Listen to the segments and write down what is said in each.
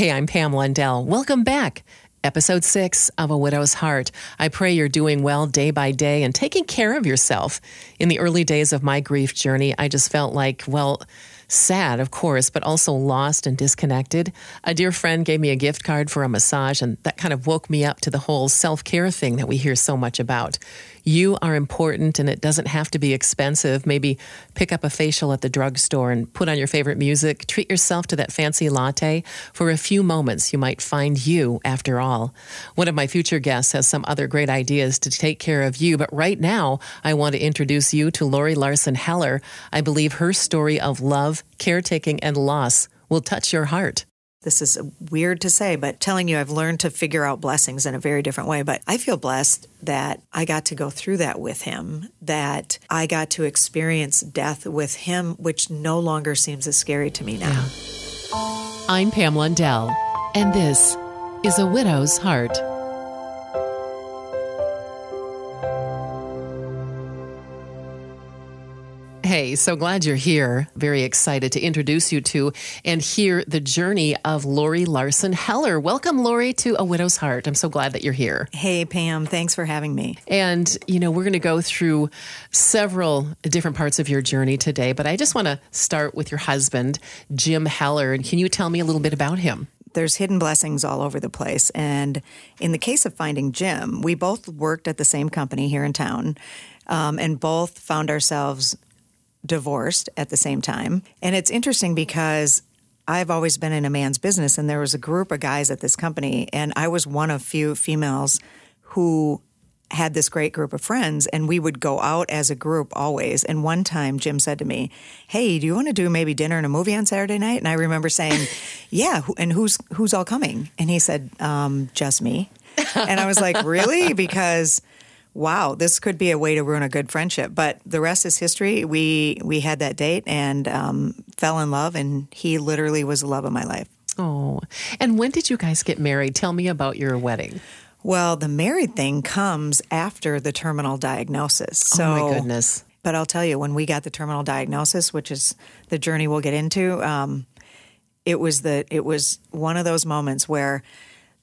Hey, I'm Pam Lundell. Welcome back. Episode six of A Widow's Heart. I pray you're doing well day by day and taking care of yourself. In the early days of my grief journey, I just felt like, well, sad, of course, but also lost and disconnected. A dear friend gave me a gift card for a massage, and that kind of woke me up to the whole self care thing that we hear so much about. You are important and it doesn't have to be expensive. Maybe pick up a facial at the drugstore and put on your favorite music. Treat yourself to that fancy latte. For a few moments, you might find you after all. One of my future guests has some other great ideas to take care of you, but right now, I want to introduce you to Lori Larson Heller. I believe her story of love, caretaking, and loss will touch your heart this is weird to say, but telling you I've learned to figure out blessings in a very different way. But I feel blessed that I got to go through that with him, that I got to experience death with him, which no longer seems as scary to me now. I'm Pam Lundell, and this is A Widow's Heart. Hey, so glad you're here. Very excited to introduce you to and hear the journey of Lori Larson Heller. Welcome, Lori, to A Widow's Heart. I'm so glad that you're here. Hey, Pam. Thanks for having me. And, you know, we're going to go through several different parts of your journey today, but I just want to start with your husband, Jim Heller. And can you tell me a little bit about him? there's hidden blessings all over the place. And in the case of finding Jim, we both worked at the same company here in town um, and both found ourselves divorced at the same time. And it's interesting because I've always been in a man's business, and there was a group of guys at this company, and I was one of few females who had this great group of friends, and we would go out as a group always. And one time, Jim said to me, "Hey, do you want to do maybe dinner and a movie on Saturday night?" And I remember saying, "Yeah." And who's who's all coming? And he said, um, "Just me." And I was like, "Really?" Because wow, this could be a way to ruin a good friendship. But the rest is history. We we had that date and um, fell in love, and he literally was the love of my life. Oh, and when did you guys get married? Tell me about your wedding. Well, the married thing comes after the terminal diagnosis. So, oh my goodness! But I'll tell you, when we got the terminal diagnosis, which is the journey we'll get into, um, it was the it was one of those moments where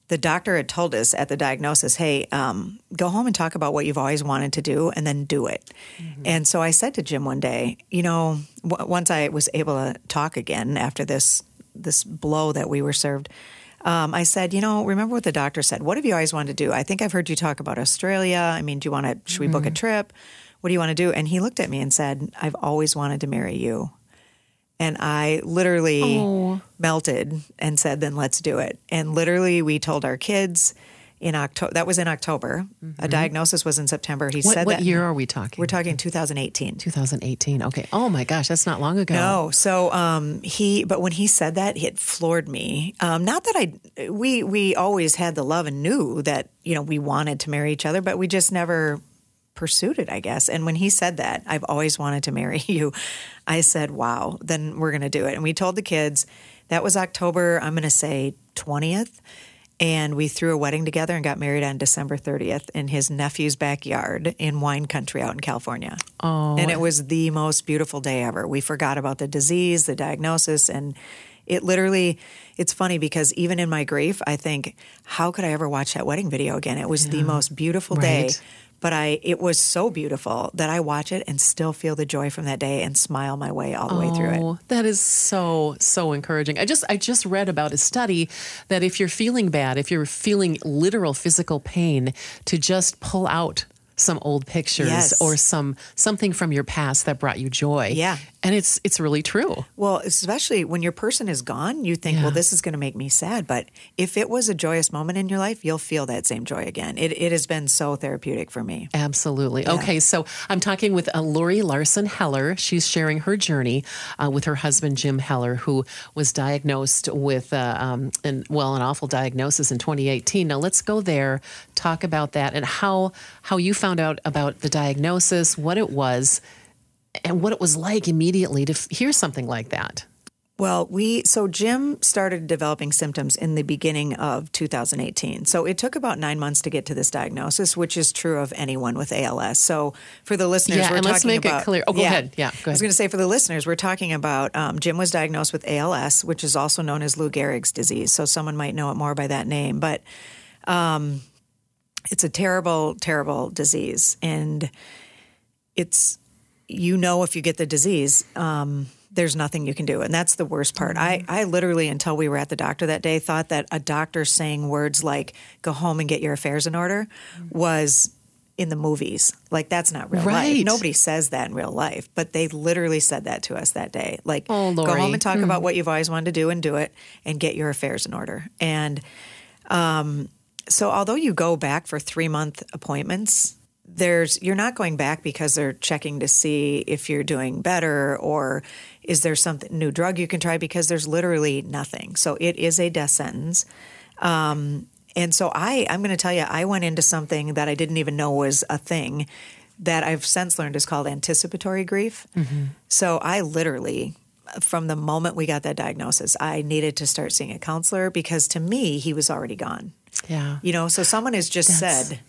the doctor had told us at the diagnosis, hey, um, go home and talk about what you've always wanted to do and then do it. Mm-hmm. And so I said to Jim one day, you know, w- once I was able to talk again after this this blow that we were served, um, I said, you know, remember what the doctor said. What have you always wanted to do? I think I've heard you talk about Australia. I mean, do you want to, should we book a mm-hmm. trip? What do you want to do? And he looked at me and said, I've always wanted to marry you. And I literally oh. melted and said, then let's do it. And literally, we told our kids in October. That was in October. Mm-hmm. A diagnosis was in September. He what, said what that. year are we talking? We're talking 2018. 2018. Okay. Oh my gosh, that's not long ago. No. So um, he, but when he said that, it floored me. Um, not that I, we we always had the love and knew that you know we wanted to marry each other, but we just never pursued it, I guess. And when he said that, I've always wanted to marry you, I said, wow, then we're going to do it. And we told the kids that was October, I'm going to say 20th. And we threw a wedding together and got married on December 30th in his nephew's backyard in wine country out in California. Oh. And it was the most beautiful day ever. We forgot about the disease, the diagnosis, and it literally it's funny because even in my grief i think how could i ever watch that wedding video again it was yeah. the most beautiful right. day but I it was so beautiful that I watch it and still feel the joy from that day and smile my way all the oh, way through it. Oh, that is so so encouraging. I just I just read about a study that if you're feeling bad, if you're feeling literal physical pain, to just pull out some old pictures yes. or some something from your past that brought you joy. Yeah. And it's it's really true. Well, especially when your person is gone, you think, yeah. well, this is going to make me sad. But if it was a joyous moment in your life, you'll feel that same joy again. It, it has been so therapeutic for me. Absolutely. Yeah. Okay, so I'm talking with uh, Lori Larson Heller. She's sharing her journey uh, with her husband Jim Heller, who was diagnosed with uh, um, an well an awful diagnosis in 2018. Now let's go there, talk about that, and how how you found out about the diagnosis, what it was and what it was like immediately to f- hear something like that. Well, we so Jim started developing symptoms in the beginning of 2018. So it took about nine months to get to this diagnosis, which is true of anyone with ALS. So for the listeners, Yeah, we're and let's make it clear- oh, go ahead. Yeah, go ahead. I was going to say for the listeners, we're talking about um, Jim was diagnosed with ALS, which is also known as Lou Gehrig's disease. So someone might know it more by that name, but um, it's a terrible, terrible disease, and it's you know if you get the disease um, there's nothing you can do. And that's the worst part. I, mm-hmm. I literally until we were at the doctor that day thought that a doctor saying words like go home and get your affairs in order mm-hmm. was in the movies. Like that's not real Right. life nobody says that in real life but they literally said that to us that day. Like Oh, go home and talk about mm. what you've always wanted to do and do it and get your affairs in order. And um, so although you go back for three month appointments, there's you're not going back because they're checking to see if you're doing better or is there something new drug you can try because there's literally nothing. So it is a death sentence. Um, and so I I'm going to tell you I went into something that I didn't even know was a thing that I've since learned is called anticipatory grief. So I literally from the moment we got that diagnosis, I needed to start seeing a counselor because to me he was already gone. Yeah. You know, so someone has just That's- said,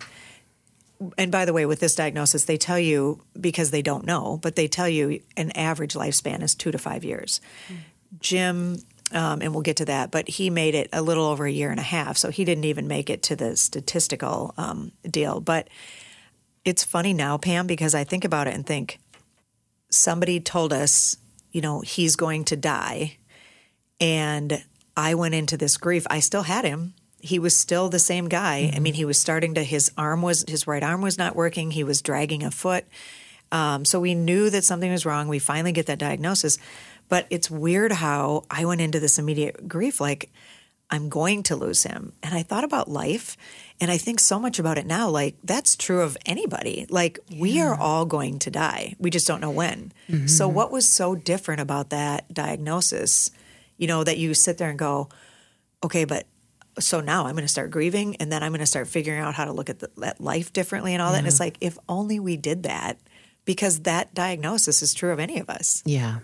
and by the way, with this diagnosis, they tell you because they don't know, but they tell you an average lifespan is two to five years. Jim, um, and we'll get to that, but he made it a little over a year and a half, so he didn't even make it to the statistical um, deal. But it's funny now, Pam, because I think about it and think somebody told us, you know, he's going to die. And I went into this grief. I still had him. He was still the same guy. I mean, he was starting to, his arm was, his right arm was not working. He was dragging a foot. Um, so we knew that something was wrong. We finally get that diagnosis. But it's weird how I went into this immediate grief like, I'm going to lose him. And I thought about life and I think so much about it now. Like, that's true of anybody. Like, we are all going to die. We just don't know when. So, what was so different about that diagnosis? You know, that you sit there and go, okay, but so now I'm going to start grieving and then I'm going to start figuring out how to look at, the, at life differently and all that. And it's mm-hmm. like, if only we did that, because that diagnosis is true of any of us. Yeah.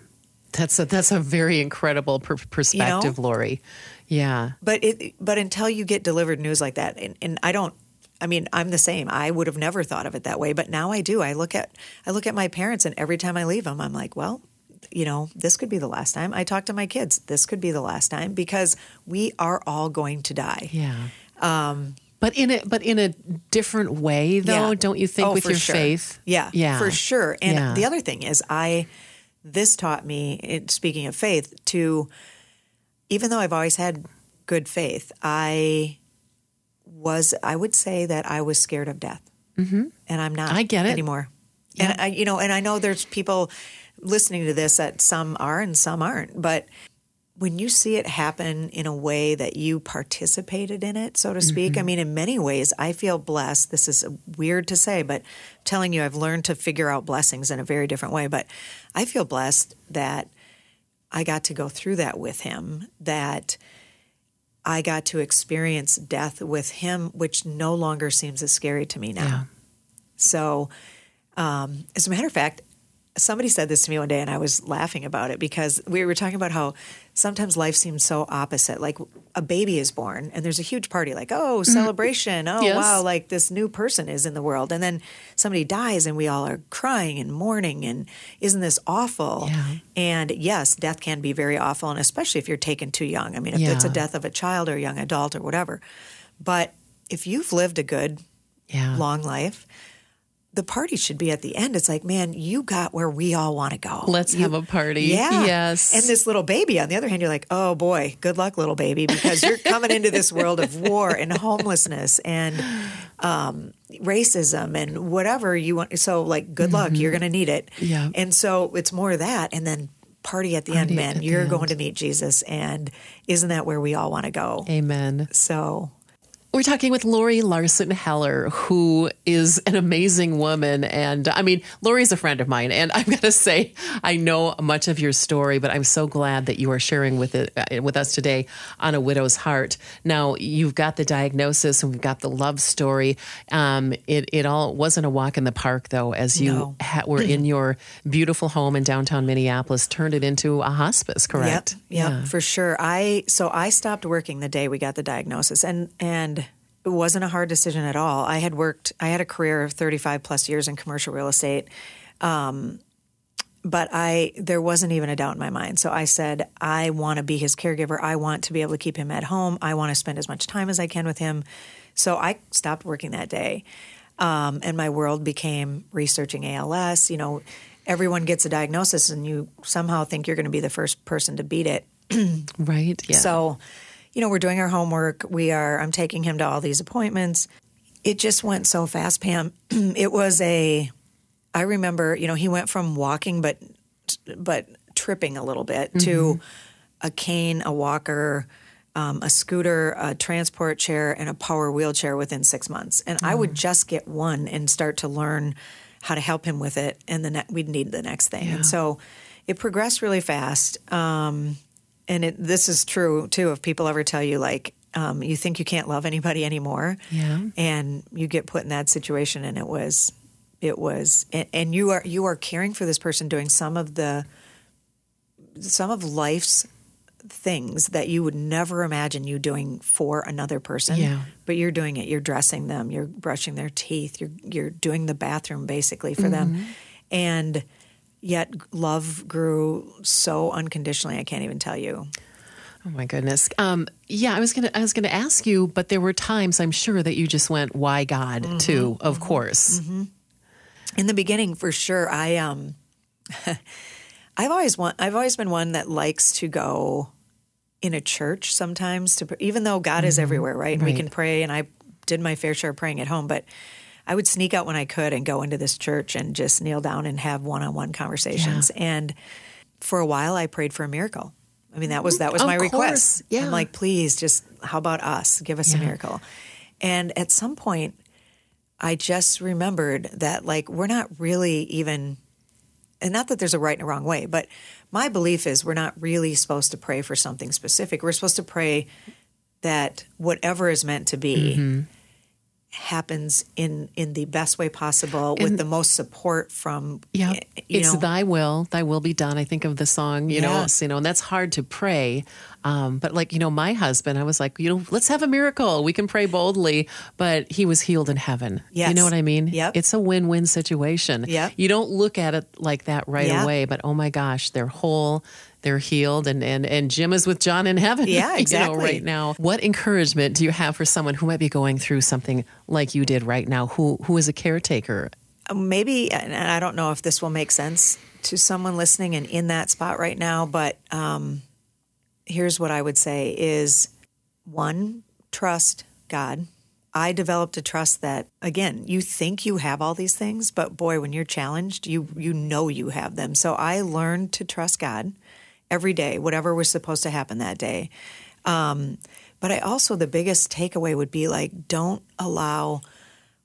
That's a, that's a very incredible per- perspective, Lori. Yeah. But it, but until you get delivered news like that, and, and I don't, I mean, I'm the same. I would have never thought of it that way, but now I do. I look at, I look at my parents, and every time I leave them, I'm like, well, you know, this could be the last time. I talk to my kids. This could be the last time because we are all going to die. Yeah. but in a but in a different way, though, Yeah. don't you think? Oh, with your sure. faith, Yeah, yeah, for sure. And Yeah. the other thing is, I this taught me. it- Speaking of faith, to even though I've always had good faith, I was. I would say that I was scared of death, mm-hmm. and I'm not. I get it. anymore. And I, you know, and I know there's people listening to this that some are and some aren't, but when you see it happen in a way that you participated in it, so to speak, I mean, in many ways, I feel blessed. This is weird to say, but I'm telling you, I've learned to figure out blessings in a very different way. But I feel blessed that I got to go through that with him, that I got to experience death with him, which no longer seems as scary to me now. Yeah. So, um, as a matter of fact, somebody said this to me one day and I was laughing about it because we were talking about how sometimes life seems so opposite. Like a baby is born and there's a huge party, like, oh, mm-hmm. celebration. Oh, Yes. wow, like this new person is in the world. And then somebody dies and we all are crying and mourning. And isn't this awful? Yeah. And yes, death can be very awful. And especially if you're taken too young. I mean, if it's a death of a child or a young adult or whatever. But if you've lived a good, yeah. long life, the party should be at the end. It's like, man, you got where we all want to go. Let's You- have a party. Yeah. Yes. And this little baby, on the other hand, you're like, oh boy, good luck, little baby, because you're coming into this world of war and homelessness and um, racism and whatever you want. So, like, good luck. You're going to need it. Mm-hmm. Yeah. And so it's more of that. And then party at the end, man. You're end. going to meet Jesus. And isn't that where we all want to go? Amen. So, We're talking with Lori Larson Heller, who is an amazing woman. And I mean, Lori's a friend of mine. And I'm going to say, I know much of your story, but I'm so glad that you are sharing with it uh, with us today on A Widow's Heart. Now, you've got the diagnosis and we've got the love story. Um, it, it all wasn't a walk in the park, though, as you No. ha- were in your beautiful home in downtown Minneapolis, turned it into a hospice, correct? Yep, yep, for sure. I so I stopped working the day we got the diagnosis, and and it wasn't a hard decision at all. I had worked, I had a career of thirty five plus years in commercial real estate, um, but I there wasn't even a doubt in my mind. So I said, I want to be his caregiver. I want to be able to keep him at home. I want to spend as much time as I can with him. So I stopped working that day, um, and my world became researching ALS. You know. Everyone gets a diagnosis, and you somehow think you're going to be the first person to beat it. Right? Yeah. So, you know, we're doing our homework. We are, I'm taking him to all these appointments. It just went so fast, Pam. it was a, I remember, you know, he went from walking, but, but tripping a little bit to a cane, a walker, um, a scooter, a transport chair, and a power wheelchair within six months. And I would just get one and start to learn how to help him with it. And then ne- we'd need the next thing. And so it progressed really fast. Um, and it, this is true too. If people ever tell you like um, you think you can't love anybody anymore, Yeah. and you get put in that situation, and it was, it was, and, and you are you are caring for this person doing some of the, some of life's things that you would never imagine you doing for another person. Yeah. But you're doing it. You're dressing them. You're brushing their teeth. You're you're doing the bathroom basically for them, and yet love grew so unconditionally. I can't even tell you. Oh my goodness. Um, yeah, I was gonna I was gonna ask you, but there were times I'm sure that you just went, "Why God?" Mm-hmm. Too, of course. in the beginning for sure i um i've always want i've always been one that likes to go in a church sometimes to even though god is everywhere right, and we can pray and i did my fair share of praying at home but i would sneak out when i could and go into this church and just kneel down and have one-on-one conversations. And for a while i prayed for a miracle. I mean that was that was Of my course, request yeah. i'm like please just how about us? Give us a miracle. And at some point I just remembered that like we're not really even and not that there's a right and a wrong way, but my belief is we're not really supposed to pray for something specific. We're supposed to pray that whatever is meant to be Mm-hmm. Happens in in the best way possible with the most support from Yeah, it's know Thy will, Thy will be done. I think of the song, you know, you know, and that's hard to pray. Um, but like you know, my husband, I was like, you know, let's have a miracle. We can pray boldly, but he was healed in heaven. you know what I mean? Yep. It's a win-win situation. Yeah, You don't look at it like that right Yeah. away, but oh my gosh, they're whole. They're healed, and, and, and Jim is with John in heaven. Yeah, you know, exactly. right now, what encouragement do you have for someone who might be going through something like you did right now, who who is a caretaker? maybe and I don't know if this will make sense to someone listening and in that spot right now, but um, here's what I would say is one, trust God. I developed a trust that again, you think you have all these things, but boy, when you're challenged, you you know you have them. So I learned to trust God every day, whatever was supposed to happen that day. Um, but I also the biggest takeaway would be like don't allow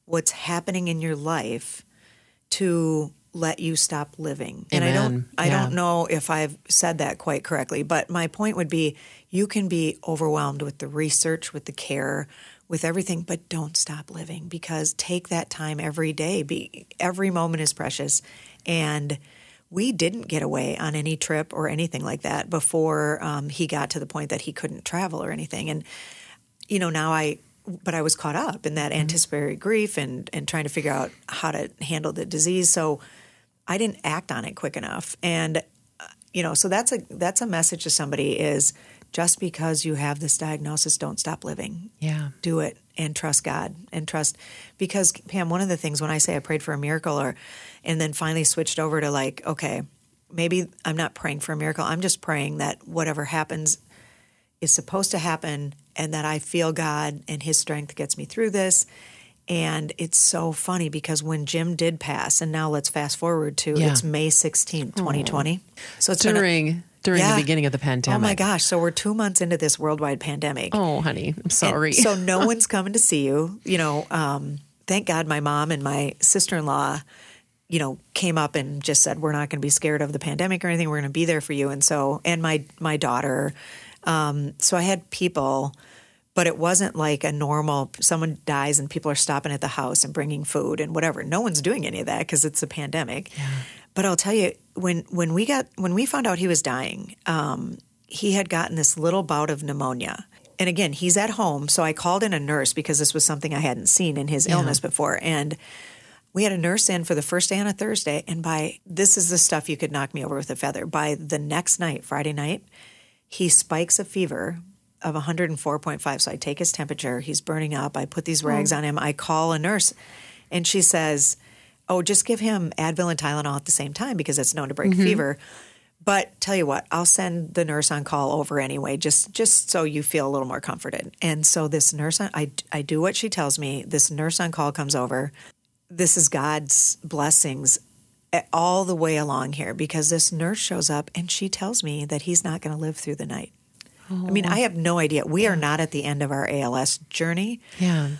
what's happening in your life to let you stop living. And I don't Amen. I Yeah. don't know if I've said that quite correctly, but my point would be you can be overwhelmed with the research, with the care, with everything, but don't stop living because take that time every day. Be every moment is precious. And we didn't get away on any trip or anything like that before um, he got to the point that he couldn't travel or anything. And you know, now I, but I was caught up in that anticipatory grief and and trying to figure out how to handle the disease. So I didn't act on it quick enough. And uh, you know, so that's a that's a message to somebody is just because you have this diagnosis, don't stop living. Yeah. Do it and trust God and trust because Pam, one of the things when I say I prayed for a miracle or and then finally switched over to like, okay, maybe I'm not praying for a miracle. I'm just praying that whatever happens is supposed to happen and that I feel God and his strength gets me through this. And it's so funny because when Jim did pass, and now let's fast forward to Yeah. it's May 16th, 2020. So it's been a- During Yeah. the beginning of the pandemic. Oh my gosh. So we're two months into this worldwide pandemic. Oh, honey, I'm And sorry. so no one's coming to see you. You know, um, thank God my mom and my sister in law, you know, came up and just said, we're not going to be scared of the pandemic or anything. We're going to be there for you. And so, and my, my daughter. Um, so I had people, but it wasn't like a normal, someone dies and people are stopping at the house and bringing food and whatever. No one's doing any of that because it's a pandemic. Yeah. But I'll tell you, when, when we got, when we found out he was dying, um, he had gotten this little bout of pneumonia and again, he's at home. So I called in a nurse because this was something I hadn't seen in his yeah. illness before. And we had a nurse in for the first day on a Thursday. And by this is the stuff you could knock me over with a feather. By the next night, Friday night, he spikes a fever of 104.5. So I take his temperature. He's burning up. I put these rags oh. on him. I call a nurse and she says, Oh, just give him Advil and Tylenol at the same time because it's known to break mm-hmm. fever. But tell you what, I'll send the nurse on call over anyway, just just so you feel a little more comforted. And so this nurse, on, I I do what she tells me. This nurse on call comes over. This is God's blessings all the way along here because this nurse shows up and she tells me that he's not going to live through the night. Oh. I mean, I have no idea. We are not at the end of our ALS journey. Yeah.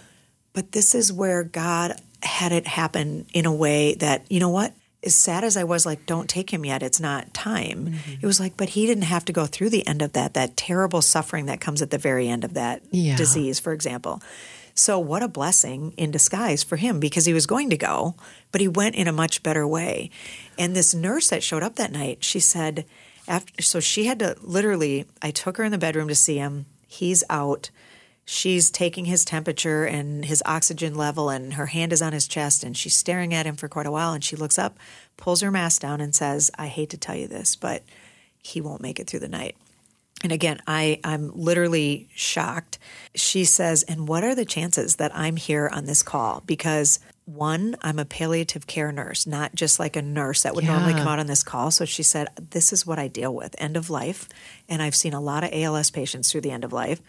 But this is where God had it happen in a way that, you know what? as sad as I was, like, don't take him yet, it's not time. Mm-hmm. It was like, but he didn't have to go through the end of that, that terrible suffering that comes at the very end of that yeah. disease, for example. So, what a blessing in disguise for him because he was going to go, but he went in a much better way. And this nurse that showed up that night, she said, after, so she had to literally, I took her in the bedroom to see him. He's out she's taking his temperature and his oxygen level and her hand is on his chest and she's staring at him for quite a while and she looks up pulls her mask down and says i hate to tell you this but he won't make it through the night. And again I, i'm literally shocked. She says and what are the chances that i'm here on this call? Because one i'm a palliative care nurse not just like a nurse that would yeah. normally come out on this call. So she said this is what i deal with end of life. And i've seen a lot of als patients through the end of life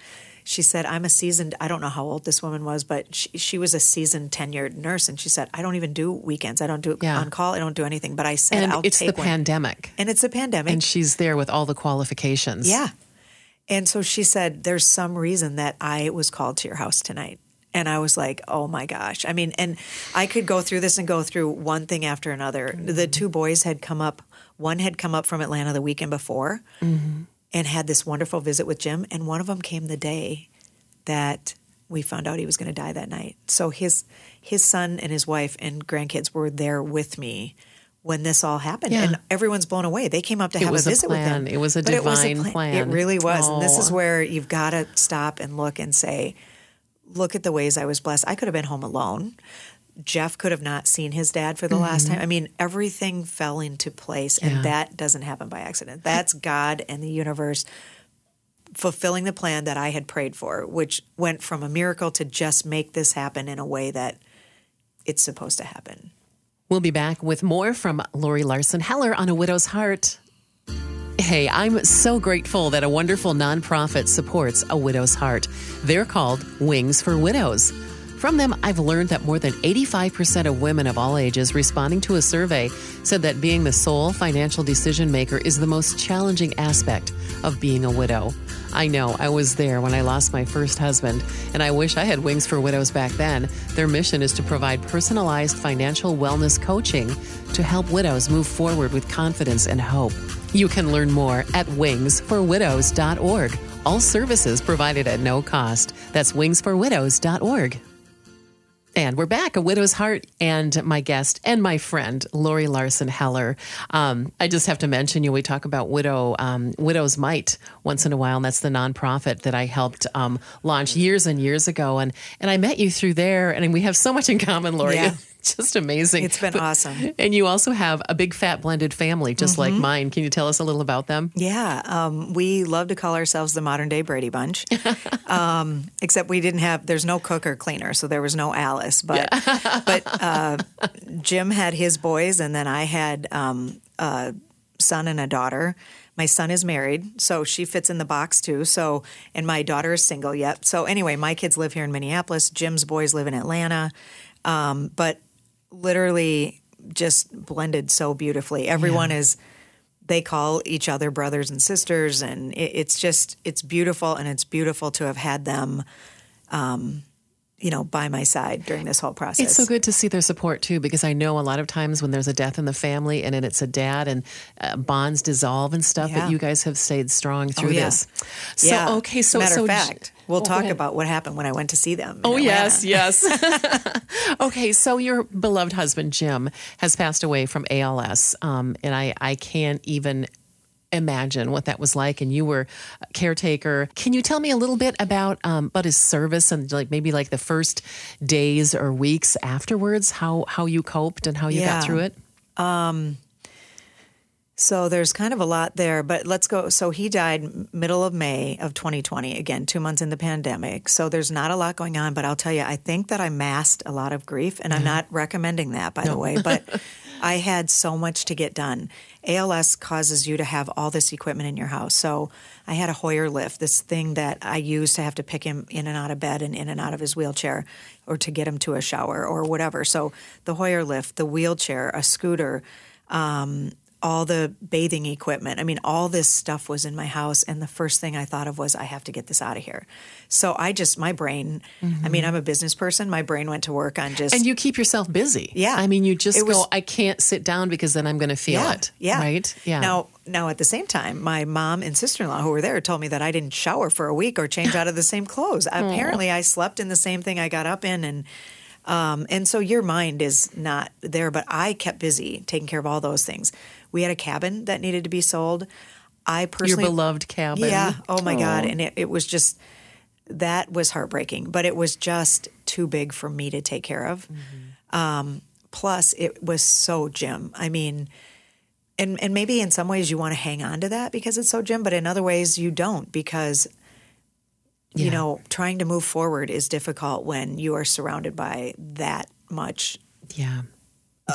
she said, I'm a seasoned, I don't know how old this woman was, but she, she was a seasoned tenured nurse. And she said, I don't even do weekends. I don't do yeah. on call. I don't do anything. But I said, and I'll it's the one. pandemic. And it's a pandemic. And she's there with all the qualifications. Yeah. And so she said, There's some reason that I was called to your house tonight. And I was like, oh my gosh. I mean, and I could go through this and go through one thing after another. Mm-hmm. The two boys had come up, one had come up from Atlanta the weekend before. Mm-hmm and had this wonderful visit with Jim. And one of them came the day that we found out he was going to die that night. So his his son and his wife and grandkids were there with me when this all happened, yeah. and everyone's blown away. They came up to it have a visit a with him. It was a but divine it was a plan. plan. It really was, oh. and this is where you've got to stop and look and say, "Look at the ways I was blessed. I could have been home alone." Jeff could have not seen his dad for the mm-hmm. last time. I mean, everything fell into place, and that doesn't happen by accident. That's God and the universe fulfilling the plan that I had prayed for, which went from a miracle to just make this happen in a way that it's supposed to happen. We'll be back with more from Lori Larson Heller on A Widow's Heart. Hey, I'm so grateful that a wonderful nonprofit supports A Widow's Heart. They're called Wings for Widows. From them, I've learned that more than 85% of women of all ages responding to a survey said that being the sole financial decision maker is the most challenging aspect of being a widow. I know, I was there when I lost my first husband, and I wish I had Wings for Widows back then. Their mission is to provide personalized financial wellness coaching to help widows move forward with confidence and hope. You can learn more at wingsforwidows.org. All services provided at no cost. That's wingsforwidows.org. And we're back, A Widow's Heart, and my guest and my friend, Lori Larson Heller. Um, I just have to mention you, we talk about Widow um, Widow's Might once in a while, and that's the nonprofit that I helped um, launch years and years ago. And, and I met you through there, and we have so much in common, Lori. Yeah. just amazing. It's been but, awesome. And you also have a big fat blended family, just mm-hmm. like mine. Can you tell us a little about them? Yeah, um, we love to call ourselves the modern day Brady Bunch. um, except we didn't have. There's no cooker cleaner, so there was no Alice. But yeah. but uh, Jim had his boys, and then I had um, a son and a daughter. My son is married, so she fits in the box too. So, and my daughter is single yet. So, anyway, my kids live here in Minneapolis. Jim's boys live in Atlanta. Um, but literally just blended so beautifully. Everyone yeah. is they call each other brothers and sisters, and it, it's just it's beautiful, and it's beautiful to have had them. Um, you know, by my side during this whole process. It's so good to see their support too, because I know a lot of times when there's a death in the family and then it's a dad and uh, bonds dissolve and stuff, Yeah. that you guys have stayed strong through yeah. this. So yeah. okay, so matter so of fact, we'll Oh, talk about what happened when I went to see them. Oh yes, yes. okay, so your beloved husband Jim has passed away from ALS, um, and I I can't even imagine what that was like. And you were a caretaker. Can you tell me a little bit about um, about his service and like maybe like the first days or weeks afterwards, how how you coped and how you Yeah. got through it? Um, So there's kind of a lot there, but let's go. So he died middle of May of 2020. Again, two months in the pandemic. So there's not a lot going on, but I'll tell you, I think that I masked a lot of grief, and I'm not recommending that, by the way. But I had so much to get done. ALS causes you to have all this equipment in your house. So I had a Hoyer lift, this thing that I used to have to pick him in and out of bed and in and out of his wheelchair, or to get him to a shower or whatever. So the Hoyer lift, the wheelchair, a scooter um, all the bathing equipment. I mean, all this stuff was in my house. And the first thing I thought of was, I have to get this out of here. So I just, my brain, I mean, I'm a business person. My brain went to work on just. And you keep yourself busy. Yeah. I mean, you just It was- I can't sit down because then I'm going to feel yeah, it. Yeah. Right? Yeah. Now, now at the same time, my mom and sister in law who were there told me that I didn't shower for a week or change out of the same clothes. Apparently, I slept in the same thing I got up in, and um, and so your mind is not there. But I kept busy taking care of all those things. We had a cabin that needed to be sold. I personally. your beloved cabin. Yeah. Oh my God. And it, it was just that was heartbreaking, but it was just too big for me to take care of. Um, plus, it was so Jim. I mean, and and maybe in some ways you want to hang on to that because it's so Jim, but in other ways you don't because you Yeah. know trying to move forward is difficult when you are surrounded by that much. Yeah.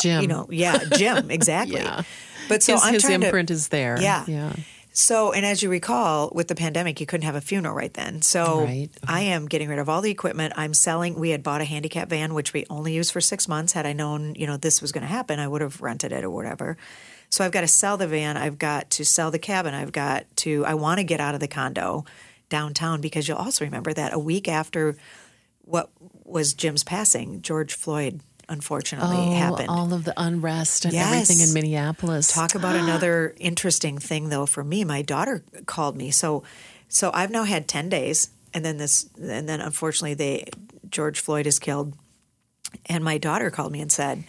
Jim. Uh, You know, yeah, Jim, exactly. Yeah. But so his, I'm his trying to- imprint is there. Yeah. Yeah. So, and as you recall, with the pandemic, you couldn't have a funeral right then. So, Right. I am getting rid of all the equipment. I'm selling. We had bought a handicap van, which we only used for six months. Had I known, you know, this was going to happen, I would have rented it or whatever. So, I've got to sell the van. I've got to sell the cabin. I've got to. I want to get out of the condo downtown because you'll also remember that a week after what was Jim's passing, George Floyd unfortunately Oh, happened. all of the unrest and Yes. everything in Minneapolis. Talk about another interesting thing though for me. My daughter called me. So so I've now had 10 days and then this and then unfortunately they George Floyd is killed. And my daughter called me and said,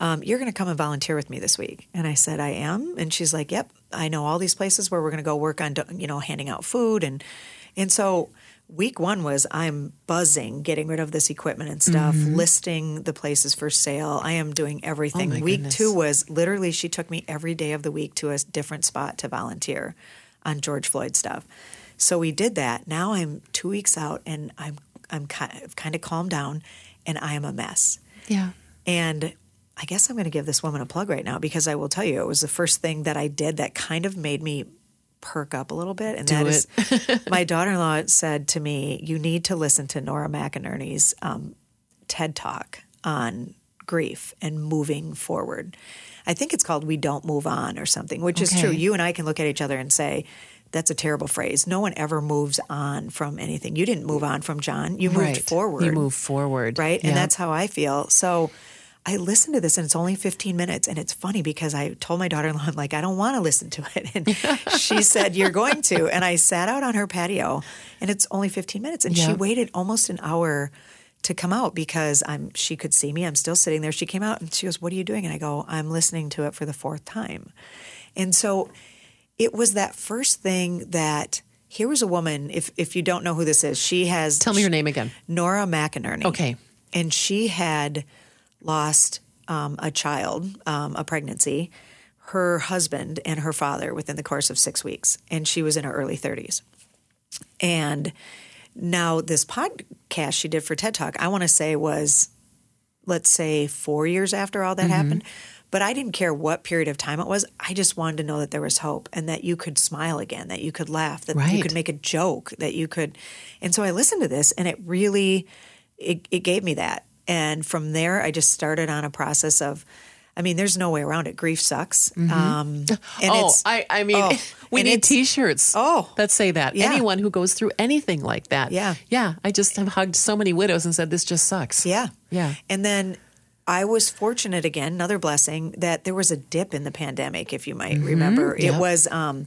um, you're going to come and volunteer with me this week. And I said, I am. And she's like, yep, I know all these places where we're going to go work on, you know, handing out food. And, and so week one was I'm buzzing, getting rid of this equipment and stuff, mm-hmm. listing the places for sale. I am doing everything. Oh my week goodness. two was literally, she took me every day of the week to a different spot to volunteer on George Floyd stuff. So we did that. Now I'm two weeks out and I'm, I'm kind of calmed down and I am a mess. yeah. And I guess I'm going to give this woman a plug right now because I will tell you, it was the first thing that I did that kind of made me perk up a little bit. And Do that is, my daughter in law said to me, You need to listen to Nora McInerney's um, TED Talk on grief and moving forward. I think it's called We Don't Move On or something, which is true. You and I can look at each other and say, that's a terrible phrase. No one ever moves on from anything. You didn't move on from John. You moved right. forward You move forward. right? Yeah. And that's how I feel. So I listened to this and it's only 15 minutes. And it's funny because I told my daughter in law, I'm like, I don't want to listen to it. And she said, You're going to. And I sat out on her patio and it's only 15 minutes. And she waited almost an hour to come out because I'm she could see me. I'm still sitting there. She came out and she goes, What are you doing? And I go, I'm listening to it for the fourth time. And so it was that first thing that here was a woman, if if you don't know who this is, she has Tell me your name again. Nora McInerney. Okay. And she had lost um, a child, um, a pregnancy, her husband and her father within the course of six weeks. And she was in her early 30s. And now this podcast she did for TED Talk, I want to say was, let's say, four years after all that Mm-hmm. happened. But I didn't care what period of time it was. I just wanted to know that there was hope and that you could smile again, that you could laugh, that you could make a joke, that you could. And so I listened to this and it really, it, it gave me that. And from there, I just started on a process of, I mean, there's no way around it. Grief sucks. Um, and Mm-hmm. oh, it's, I, I mean, oh, we need T-shirts. Oh. that say that. Yeah. Anyone who goes through anything like that. Yeah. yeah. I just have hugged so many widows and said, "This just sucks." Yeah. Yeah. And then I was fortunate again, another blessing, that there was a dip in the pandemic, if you might remember. Mm-hmm. Yep. It was um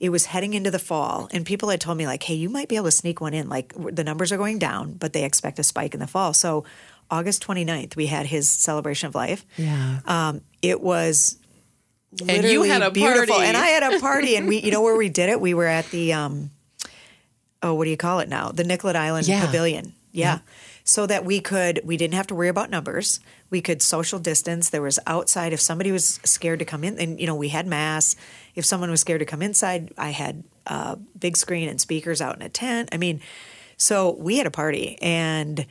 it was heading into the fall and people had told me like, "Hey, you might be able to sneak one in. Like the numbers are going down, but they expect a spike in the fall." So August 29th, we had his celebration of life. Yeah. Um, it was And you had a beautiful. party. And I had a party and we you know where we did it? We were at the um oh, what do you call it now? The Nicollet Island Yeah. Pavilion. Yeah. So that we could, we didn't have to worry about numbers. We could social distance. There was outside. If somebody was scared to come in, and you know, we had masks. If someone was scared to come inside, I had a big screen and speakers out in a tent. I mean, so we had a party and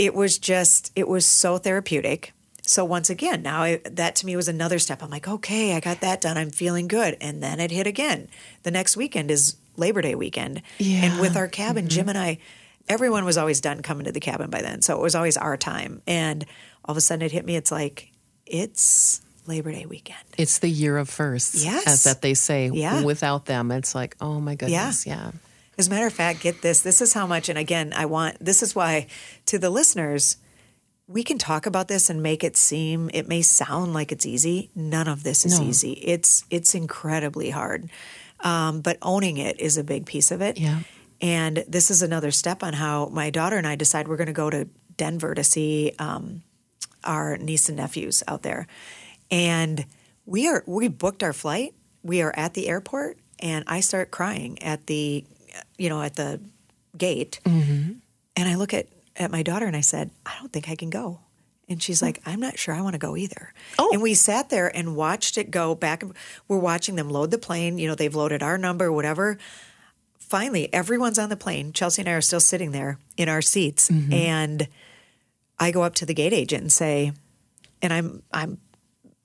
it was just, it was so therapeutic. So once again, now I, that to me was another step. I'm like, okay, I got that done. I'm feeling good. And then it hit again. The next weekend is Labor Day weekend. Yeah. And with our cabin, mm-hmm. Jim and I, everyone was always done coming to the cabin by then. So it was always our time. And all of a sudden it hit me. It's like, it's Labor Day weekend. It's the year of firsts, Yes. as that they say. Yeah. Without them, it's like, oh my goodness, yeah. As a matter of fact, get this. This is how much, and again, I want, this is why to the listeners, we can talk about this and make it seem, it may sound like it's easy. None of this is No. easy. It's, it's incredibly hard. Um, but owning it is a big piece of it. Yeah. And this is another step on how my daughter and I decide we're going to go to Denver to see um, our niece and nephews out there. And we are we booked our flight. We are at the airport, and I start crying at the you know at the gate. Mm-hmm. And I look at at my daughter and I said, I don't think I can go. And she's like, I'm not sure I want to go either. Oh. And we sat there and watched it go back. We're watching them load the plane. You know, they've loaded our number, whatever finally everyone's on the plane chelsea and i are still sitting there in our seats mm-hmm. and i go up to the gate agent and say and i'm i'm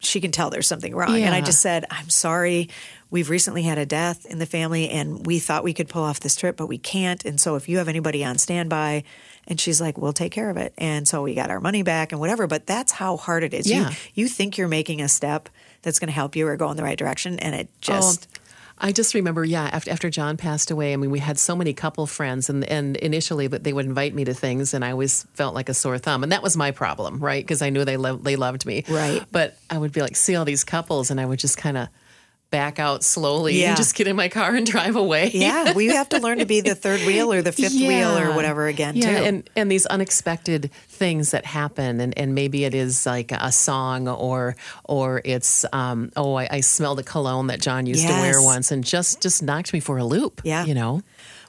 she can tell there's something wrong. And i just said i'm sorry. We've recently had a death in the family and we thought we could pull off this trip but we can't. And so if you have anybody on standby and she's like we'll take care of it. And so we got our money back and whatever but that's how hard it is. Yeah. you you think you're making a step that's going to help you or go in the right direction and it oh, just Oh, I just remember, yeah, after, after John passed away, I mean, we had so many couple friends, and, and initially they would invite me to things, and I always felt like a sore thumb. And that was my problem, right? Because I knew they, lo- they loved me. Right. But I would be like, see all these couples, and I would just kind of back out slowly Yeah. and just get in my car and drive away. yeah we have to learn to be the third wheel or the fifth wheel or whatever again yeah, too and and these unexpected things that happen, and, and maybe it is like a song, or or it's um, oh, I, I smelled a cologne that John used to wear once, and just just knocked me for a loop. Yeah. you know.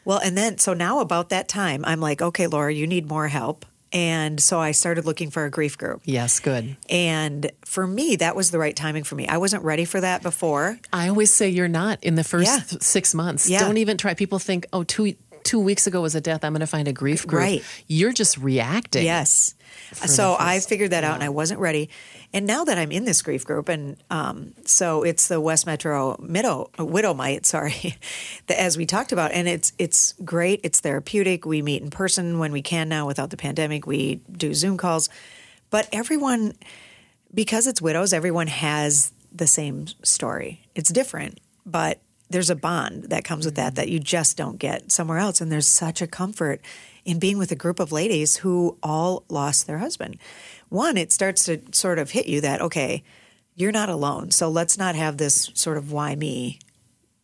Well, and then so now about that time, I'm like, okay, Laura, you need more help. And so I started looking for a grief group. Yes, good. And for me, that was the right timing for me. I wasn't ready for that before. I always say you're not in the first Yeah. six months. Yeah. Don't even try. People think, oh, two two weeks ago was a death. I'm going to find a grief group. Right. You're just reacting. Yes. So I figured that out and I wasn't ready. And now that I'm in this grief group, and um, so it's the West Metro Mido, Widow Might, sorry, the, as we talked about, and it's it's great. It's therapeutic. We meet in person when we can now without the pandemic. We do Zoom calls, but everyone, because it's widows, everyone has the same story. It's different, but there's a bond that comes with that that you just don't get somewhere else. And there's such a comfort in being with a group of ladies who all lost their husband. One, it starts to sort of hit you that, okay, you're not alone. So let's not have this sort of why me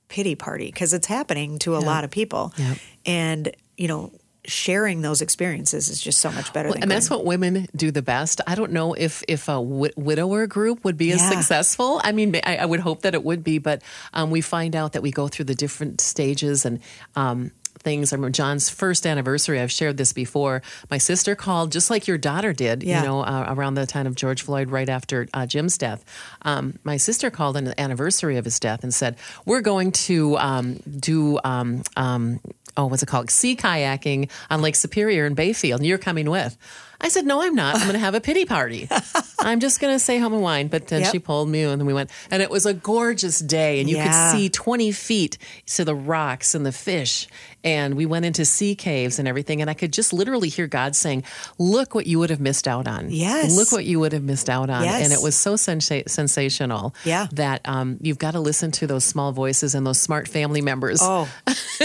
pity party because it's happening to a lot of people. Yep. And, you know, sharing those experiences is just so much better Well, than and that's what women do the best. I don't know if if a wi- widower group would be as successful. I mean, I, I would hope that it would be, but um, we find out that we go through the different stages and. Um, Things. I remember John's first anniversary. I've shared this before. My sister called, just like your daughter did. Yeah. You know, uh, around the time of George Floyd, right after uh, Jim's death. Um, my sister called on the anniversary of his death and said, "We're going to um, do." Um, um, oh, what's it called? Sea kayaking on Lake Superior in Bayfield, and you're coming with. I said, No, I'm not. I'm going to have a pity party. I'm just going to stay home and wine. But then Yep. she pulled me and then we went. And it was a gorgeous day. And you Yeah. could see 20 feet to the rocks and the fish. And we went into sea caves and everything. And I could just literally hear God saying, Look what you would have missed out on. Yes. Look what you would have missed out on. Yes. And it was so sensa- sensational Yeah. that um, you've got to listen to those small voices and those smart family members Oh,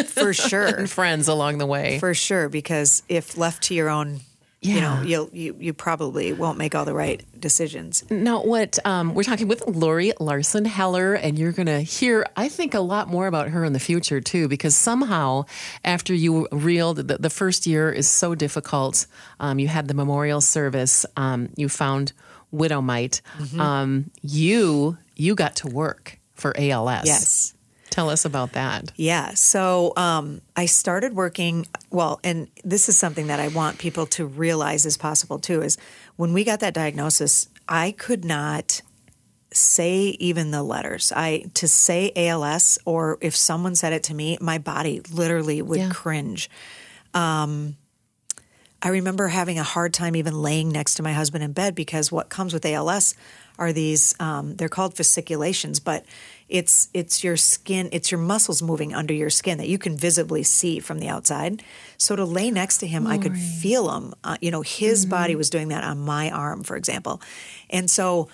for sure. and friends along the way. For sure, because if left to your own, you know, you'll, you you probably won't make all the right decisions. Now, what um, we're talking with Lori Larson Heller, and you're going to hear, I think, a lot more about her in the future too, because somehow, after you reeled, the, the first year is so difficult. Um, you had the memorial service. Um, you found Widow Might. Mm-hmm. Um, you you got to work for ALS. Yes. Tell us about that. Yeah. So um, I started working. Well, and this is something that I want people to realize is possible too. Is when we got that diagnosis, I could not say even the letters. I to say ALS, or if someone said it to me, my body literally would Yeah. cringe. Um, I remember having a hard time even laying next to my husband in bed because what comes with ALS are these um, they're called fasciculations, but it's it's your skin, it's your muscles moving under your skin that you can visibly see from the outside. So to lay next to him, I could feel him. Uh, you know, his body was doing that on my arm, for example, and so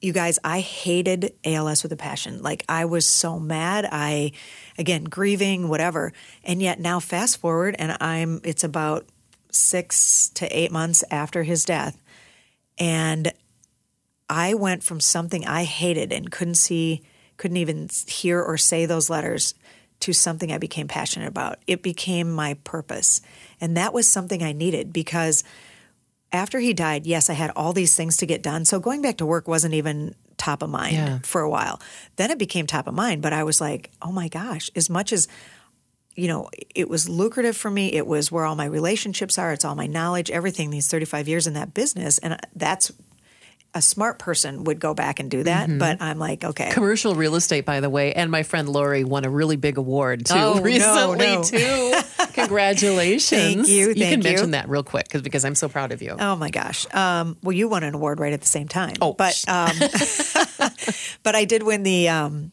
you guys, I hated ALS with a passion. Like I was so mad. I, again, grieving, whatever. And yet now, fast forward, and I'm. It's about six to eight months after his death, and I went from something I hated and couldn't see, couldn't even hear or say those letters, to something I became passionate about. It became my purpose, and that was something I needed because after he died, yes, I had all these things to get done. So going back to work wasn't even top of mind Yeah. for a while. Then it became top of mind, but I was like, oh my gosh, as much as you know, it was lucrative for me. It was where all my relationships are. It's all my knowledge, everything these 35 years in that business. And uh, that's a smart person would go back and do that. Mm-hmm. But I'm like, okay. Commercial real estate, by the way, and my friend Lori won a really big award too Oh, recently no. too. Congratulations! Thank you, You can you. mention that real quick because because I'm so proud of you. Oh my gosh. Um, well, you won an award right at the same time. Oh, but um, but I did win the. Um,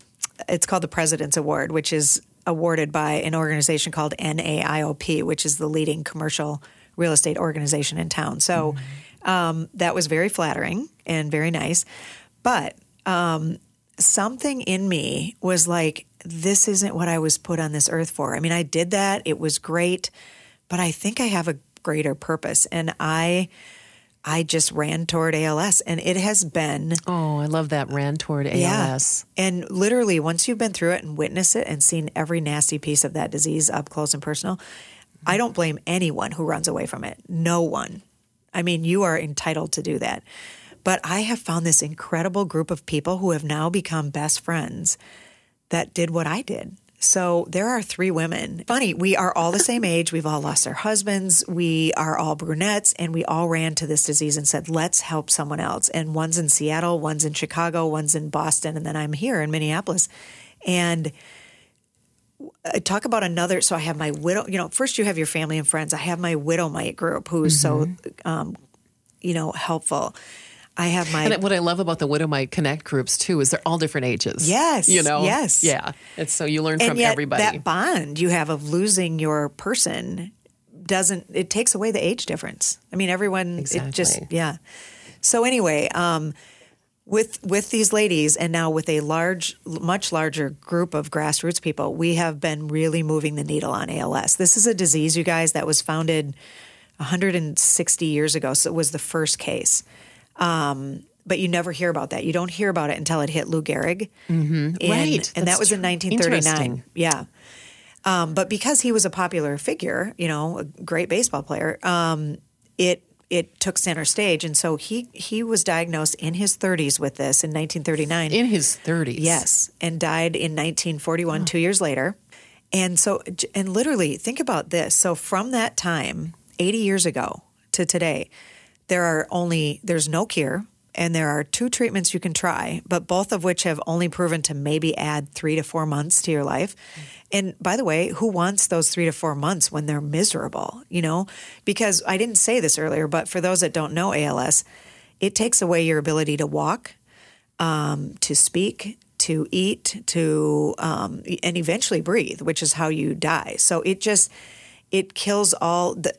it's called the President's Award, which is awarded by an organization called NAIOP, which is the leading commercial real estate organization in town. So um, that was very flattering and very nice. But um, something in me was like, this isn't what I was put on this earth for. I mean, I did that, it was great, but I think I have a greater purpose. And I. I just ran toward ALS, and it has been Oh, I love that ran toward ALS. and literally, once you've been through it and witnessed it and seen every nasty piece of that disease up close and personal, I don't blame anyone who runs away from it. No one. I mean, you are entitled to do that. But I have found this incredible group of people who have now become best friends that did what I did. So there are three women. Funny, we are all the same age. We've all lost our husbands. We are all brunettes, and we all ran to this disease and said, let's help someone else. And one's in Seattle, one's in Chicago, one's in Boston, and then I'm here in Minneapolis. And I talk about another. So I have my widow, you know, first you have your family and friends. I have my Widow Might group who's so, um, you know, helpful. I have my And what I love about the Widow Might Connect groups too is they're all different ages. Yes, you know. yes. yeah. It's so you learn and from everybody. that bond you have of losing your person doesn't it takes away the age difference i mean everyone it just Exactly. yeah so anyway um with with these ladies and now with a large much larger group of grassroots people we have been really moving the needle on als this is a disease you guys that was founded 160 years ago so it was the first case um, but you never hear about that. You don't hear about it until it hit Lou Gehrig. Mm-hmm. And, Right. And that was in 1939. Yeah. Um, but because he was a popular figure, you know, a great baseball player, um, it it took center stage, and so he he was diagnosed in his 30s with this in 1939. in his 30s. Yes, and died in 1941, two years later. And so, and literally, think about this. So, from that time, 80 years ago to today, there are only there's no cure. And there are two treatments you can try, but both of which have only proven to maybe add three to four months to your life. And by the way, who wants those three to four months when they're miserable? You know, because I didn't say this earlier, but for those that don't know ALS, it takes away your ability to walk, um, to speak, to eat, to um, and eventually breathe, which is how you die. So it just it kills all the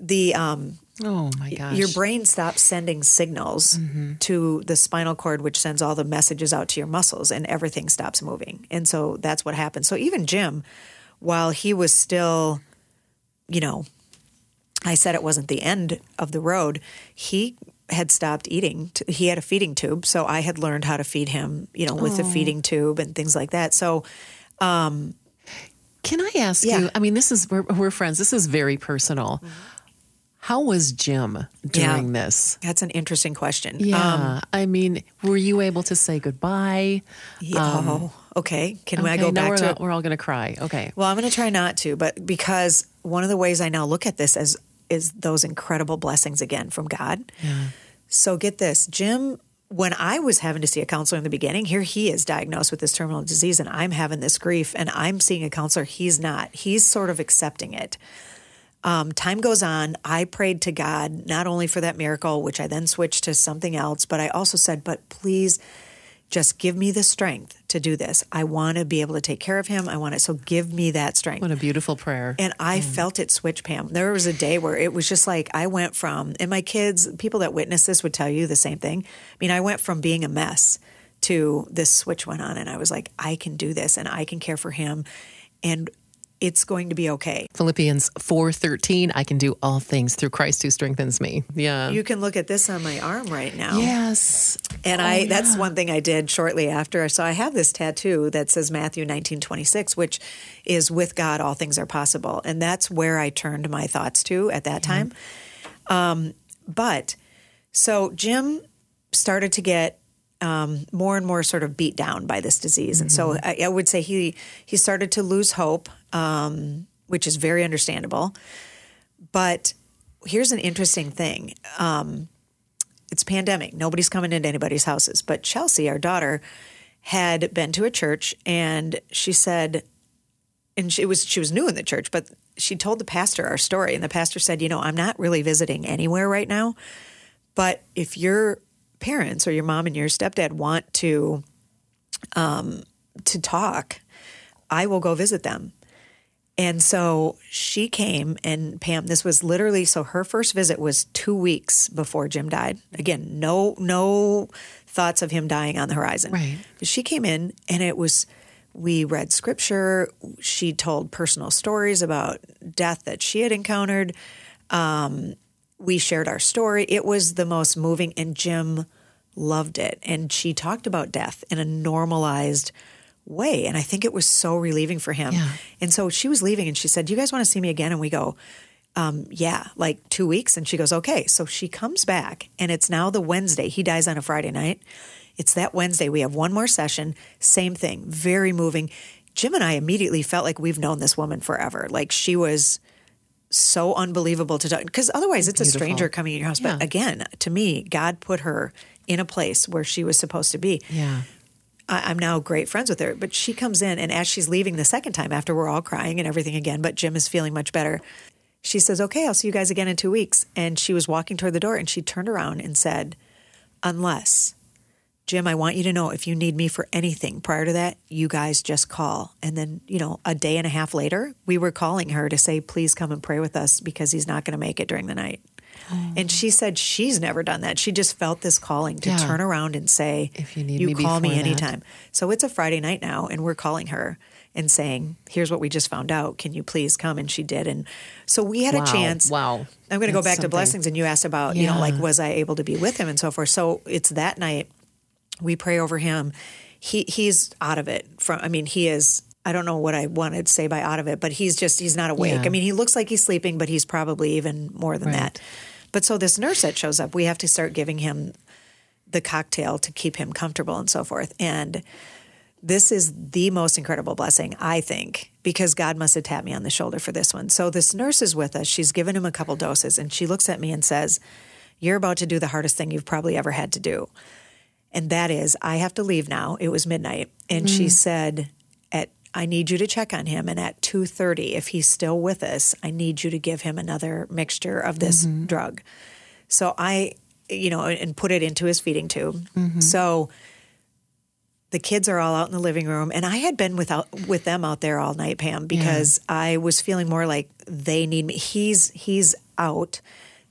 the um, Oh my gosh. your brain stops sending signals mm-hmm. to the spinal cord, which sends all the messages out to your muscles, and everything stops moving. And so that's what happened. So even Jim, while he was still, you know, I said it wasn't the end of the road, he had stopped eating. He had a feeding tube. So I had learned how to feed him, you know, with the oh. feeding tube and things like that. So, um, Can I ask Yeah. you? I mean, this is we're, we're friends. This is very personal. Mm-hmm. How was Jim during Yeah. this? that's an interesting question. Yeah, Um, I mean, were you able to say goodbye? yeah, oh, okay. Can I go back we're to it? We're all going to cry. Okay. Well, I'm going to try not to, but because one of the ways I now look at this as is those incredible blessings again from God. Yeah. So get this, Jim. When I was having to see a counselor in the beginning, here he is diagnosed with this terminal disease, and I'm having this grief, and I'm seeing a counselor. He's not. He's sort of accepting it. Um, time goes on. I prayed to God not only for that miracle, which I then switched to something else, but I also said, "But please, just give me the strength to do this. I want to be able to take care of him. I want it. So give me that strength." What a beautiful prayer. And I felt it switch, Pam. There was a day where it was just like I went from, and my kids, people that witness this would tell you the same thing. I mean, I went from being a mess to this switch went on, and I was like, I can do this, and I can care for him, and it's going to be okay. Philippians 4:13, I can do all things through Christ who strengthens me. Yeah. You can look at this on my arm right now. yes. And Oh, I that's one thing I did shortly after. So I have this tattoo that says Matthew 1926, which is with God all things are possible. And that's where I turned my thoughts to at that time. Um, but so Jim started to get um, more and more sort of beat down by this disease. And so I, I would say he he started to lose hope, um, which is very understandable. But here's an interesting thing it's pandemic. Nobody's coming into anybody's houses. But Chelsea, our daughter, had been to a church and she said, and she was she was new in the church, but she told the pastor our story, and the pastor said, you know, I'm not really visiting anywhere right now, but if your parents or your mom and your stepdad want to um, to talk, I will go visit them. And so she came, and Pam, this was literally so her first visit was two weeks before Jim died. Again, no no thoughts of him dying on the horizon. Right. She came in, and it was we read scripture. She told personal stories about death that she had encountered. Um, we shared our story. It was the most moving, and Jim loved it. And she talked about death in a normalized way. And I think it was so relieving for him. Yeah. And so she was leaving and she said, Do you guys want to see me again? And we go, um, Yeah, like two weeks. And she goes, Okay. So she comes back and it's now the Wednesday. He dies on a Friday night. It's that Wednesday. We have one more session. Same thing. Very moving. Jim and I immediately felt like we've known this woman forever. Like she was so unbelievable to talk because otherwise it's a stranger coming in your house. But again, to me, God put her in a place where she was supposed to be. Yeah. I, I'm now great friends with her. But she comes in, and as she's leaving the second time, after we're all crying and everything again, but Jim is feeling much better, she says, Okay, I'll see you guys again in two weeks. And she was walking toward the door, and she turned around and said, Unless, Jim, I want you to know if you need me for anything prior to that, you guys just call. And then, you know, a day and a half later, we were calling her to say, Please come and pray with us because he's not going to make it during the night. And she said she's never done that. She just felt this calling to Yeah. turn around and say, If you need you me call me that." anytime. So it's a Friday night now, and we're calling her and saying, "Here's what we just found out. Can you please come?" And she did. And so we had Wow. a chance. Wow. I'm going to go back something. to blessings, and you asked about, you know, like was I able to be with him and so forth. So it's that night. We pray over him. He he's out of it. From I mean, he is. I don't know what I wanted to say by out of it, but he's just he's not awake. Yeah. I mean, he looks like he's sleeping, but he's probably even more than Right. that. But so this nurse that shows up, we have to start giving him the cocktail to keep him comfortable and so forth. And this is the most incredible blessing, I think, because God must have tapped me on the shoulder for this one. So this nurse is with us. She's given him a couple doses, and she looks at me and says, You're about to do the hardest thing you've probably ever had to do. And that is, I have to leave now. It was midnight. And she mm. said, I need you to check on him. And at 2.30, if he's still with us, I need you to give him another mixture of this mm-hmm. drug. So I, you know, and put it into his feeding tube. Mm-hmm. So the kids are all out in the living room. And i had been without with them out there all night pam because i was feeling more like they need me. He's he's out.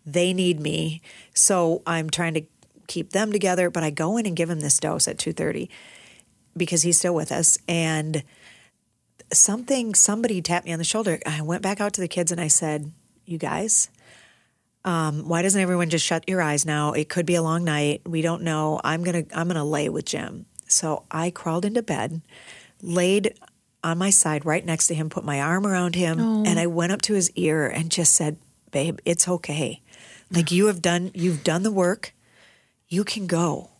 They need me. So i'm trying to keep them together but i go in and give him this dose at 2.30 because he's still with us. And something somebody tapped me on the shoulder. I went back out to the kids and i said you guys um, why doesn't everyone just shut your eyes now? It could be a long night. We don't know. I'm gonna i'm gonna lay with jim. So i crawled into bed laid on my side right next to him put my arm around him and i went up to his ear and just said babe it's okay. Like you have done you've done the work. You can go.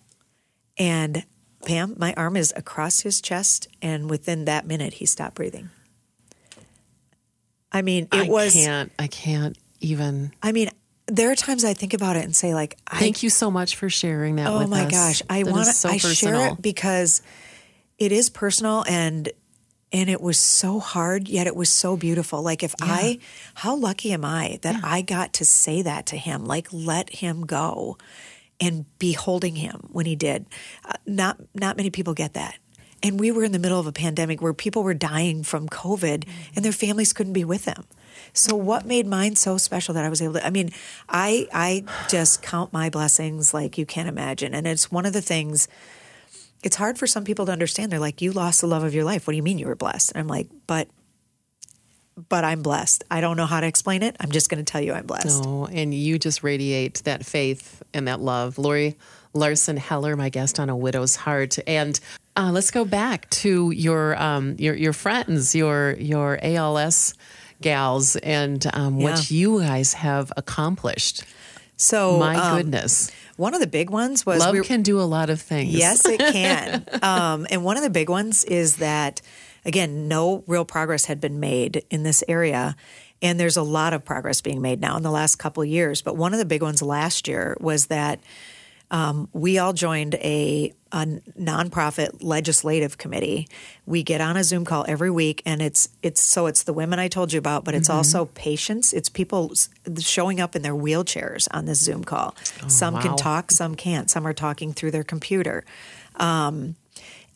And Pam, my arm is across his chest, and within that minute, he stopped breathing. I mean, it I was. I can't. I can't even. I mean, there are times I think about it and say, like, I, Thank you so much for sharing that oh my us. gosh, I want to. so I personal. share it because it is personal and and it was so hard, yet it was so beautiful. Like, if I, how lucky am I that I got to say that to him? Like, let him go, and be holding him when he did. Uh, not not many people get that. And we were in the middle of a pandemic where people were dying from COVID and their families couldn't be with them. So what made mine so special that I was able to I mean, I I just count my blessings like you can't imagine. And it's one of the things it's hard for some people to understand. They're like, You lost the love of your life. What do you mean you were blessed? And I'm like, but but I'm blessed. I don't know how to explain it. I'm just going to tell you I'm blessed. Oh, and you just radiate that faith and that love. Lori Larson Heller, my guest on A Widow's Heart. And uh, let's go back to your um, your your friends, your your ALS gals, and um, what you guys have accomplished. So My um, goodness, one of the big ones was love we- can do a lot of things. Yes, it can. um, and one of the big ones is that, again, no real progress had been made in this area. And there's a lot of progress being made now in the last couple of years. But one of the big ones last year was that um, we all joined a, a nonprofit legislative committee. We get on a Zoom call every week, and it's it's so it's the women I told you about, but it's also patients. It's people showing up in their wheelchairs on this Zoom call. some wow. can talk, some can't. Some are talking through their computer. Um,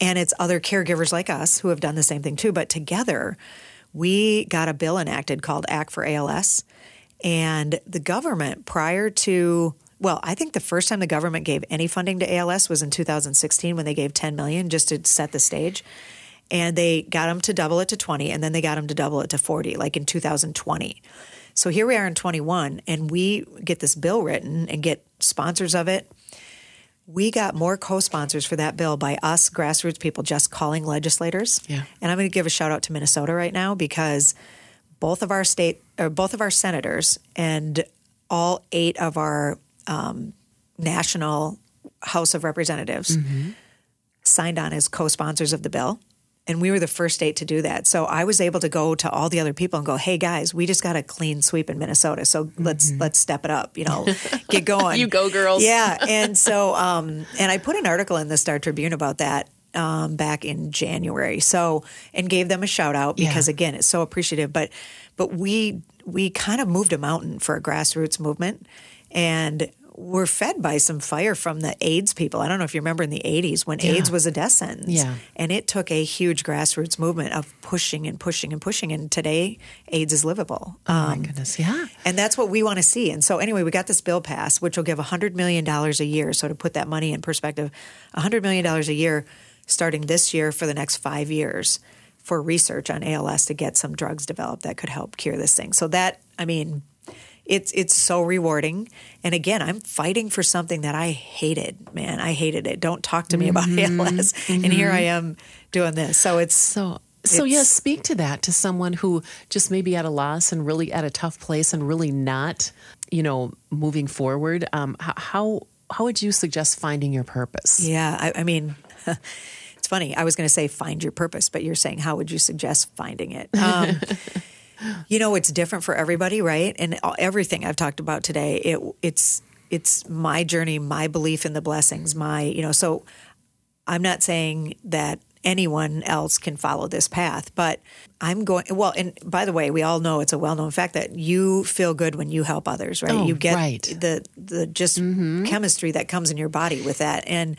and it's other caregivers like us who have done the same thing too. But together, we got a bill enacted called Act for ALS. And the government, prior to, well, I think the first time the government gave any funding to ALS was in 2016 when they gave 10 million just to set the stage. And they got them to double it to 20, and then they got them to double it to 40, like in 2020. So here we are in 21, and we get this bill written and get sponsors of it we got more co-sponsors for that bill by us grassroots people just calling legislators. Yeah. And I'm going to give a shout out to Minnesota right now because both of our state or both of our senators and all eight of our um, national House of Representatives signed on as co-sponsors of the bill. And we were the first state to do that. So I was able to go to all the other people and go, "Hey guys, we just got a clean sweep in Minnesota. So let's let's step it up, you know, get going." You go, girls. Yeah, and so um, and I put an article in the Star Tribune about that um, back in January. So and gave them a shout out because Yeah. again, it's so appreciative. But but we we kind of moved a mountain for a grassroots movement, and we're fed by some fire from the AIDS people. I don't know if you remember in the '80s when AIDS was a death sentence. Yeah. and it took a huge grassroots movement of pushing and pushing and pushing. And today, AIDS is livable. Oh Um, my goodness, yeah. and that's what we want to see. And so, anyway, we got this bill passed, which will give $100 million a year. So, to put that money in perspective, $100 million a year starting this year for the next five years for research on ALS to get some drugs developed that could help cure this thing. So, that, I mean, it's it's so rewarding. And again, I'm fighting for something that I hated, man. I hated it. Don't talk to me about ALS. And here I am doing this. So it's So, so yeah, speak to that to someone who just may be at a loss and really at a tough place and really not, you know, moving forward. Um, how how would you suggest finding your purpose? Yeah, I, I mean, it's funny. I was going to say find your purpose, but you're saying how would you suggest finding it? Um, you know, it's different for everybody, right? And everything I've talked about today, it it's it's my journey, my belief in the blessings, my you know. So I'm not saying that anyone else can follow this path, but I'm going. Well, and by the way, we all know it's a well known fact that you feel good when you help others, right? Oh, you get right. the the just mm-hmm. chemistry that comes in your body with that, and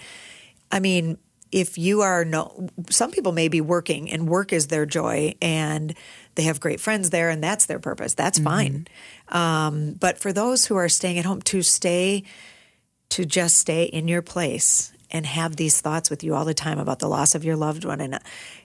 I mean. If you are no, some people may be working and work is their joy and they have great friends there and that's their purpose. That's fine. Um, but for those who are staying at home, to stay, to just stay in your place and have these thoughts with you all the time about the loss of your loved one. And uh,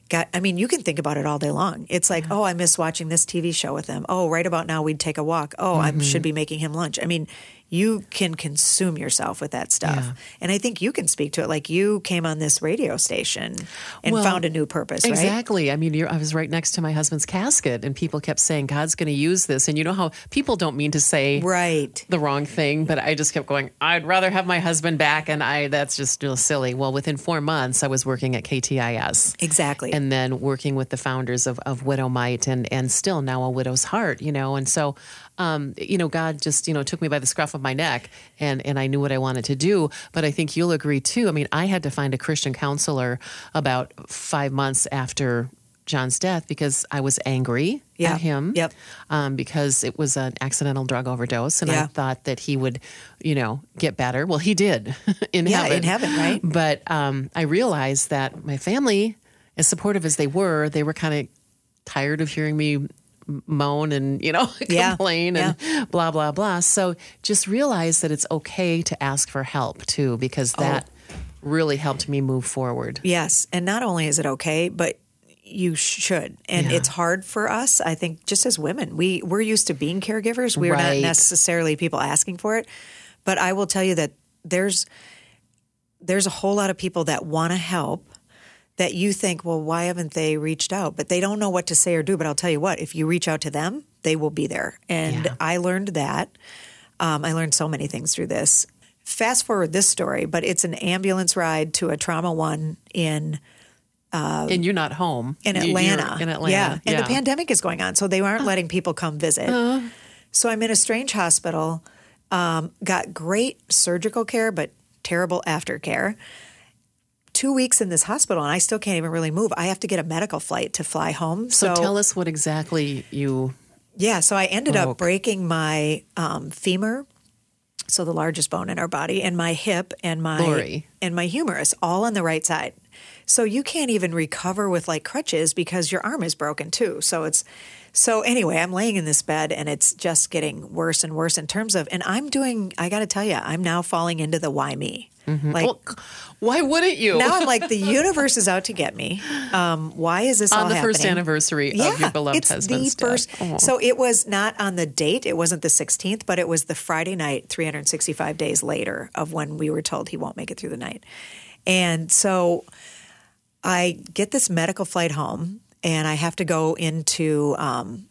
God, I mean, you can think about it all day long. It's like, oh, I miss watching this TV show with them. Oh, right about now we'd take a walk. Oh, I should be making him lunch. I mean, you can consume yourself with that stuff. Yeah. And I think you can speak to it. Like you came on this radio station and Well, found a new purpose, right? Exactly. I mean, you're, I was right next to my husband's casket, and people kept saying, God's going to use this. And you know how people don't mean to say Right. the wrong thing, but I just kept going, I'd rather have my husband back. And I, that's just real silly. Well, within four months, I was working at KTIS. Exactly. and then working with the founders of, of Widow Might and, and still now a widow's heart, you know. And so, um, you know, God just, you know, took me by the scruff of my neck and, and I knew what I wanted to do. But I think you'll agree too. I mean, I had to find a Christian counselor about five months after John's death because I was angry Yeah. at him. Yep. Um, because it was an accidental drug overdose. And I thought that he would, you know, get better. Well, he did in Yeah, heaven. in heaven, right? But um, I realized that my family, as supportive as they were, they were kind of tired of hearing me moan and you know Yeah, complain and blah blah blah. So just realize that it's okay to ask for help too, because Oh. that really helped me move forward. Yes, and not only is it okay, but you should. And Yeah. it's hard for us, I think, just as women. We we're used to being caregivers. We're Right. not necessarily people asking for it. But I will tell you that there's there's a whole lot of people that want to help that you think, well, why haven't they reached out? But they don't know what to say or do. But I'll tell you what, if you reach out to them, they will be there. And Yeah. I learned that. Um, I learned so many things through this. Fast forward this story, but it's an ambulance ride to a trauma one in Uh, and you're not home in You- you're Atlanta. In Atlanta, Yeah. And the pandemic is going on, so they aren't letting people come visit. Uh-huh. So I'm in a strange hospital, um, got great surgical care, but terrible aftercare. Two weeks in this hospital, and I still can't even really move. I have to get a medical flight to fly home. So, tell us what exactly you. Yeah, so I ended broke. up breaking my um, femur, so the largest bone in our body, and my hip and my Lori. and my humerus, all on the right side. So you can't even recover with like crutches because your arm is broken too. So it's so anyway, I'm laying in this bed and it's just getting worse and worse in terms of and I'm doing I got to tell you, I'm now falling into the why me. Like Well, why wouldn't you? now I'm like the universe is out to get me. Um, why is this on the first anniversary yeah, of your beloved it's husband's the first. death. Oh. So it was not on the date. It wasn't the 16th, but it was the Friday night, 365 days later of when we were told he won't make it through the night. And so I get this medical flight home, and I have to go into um,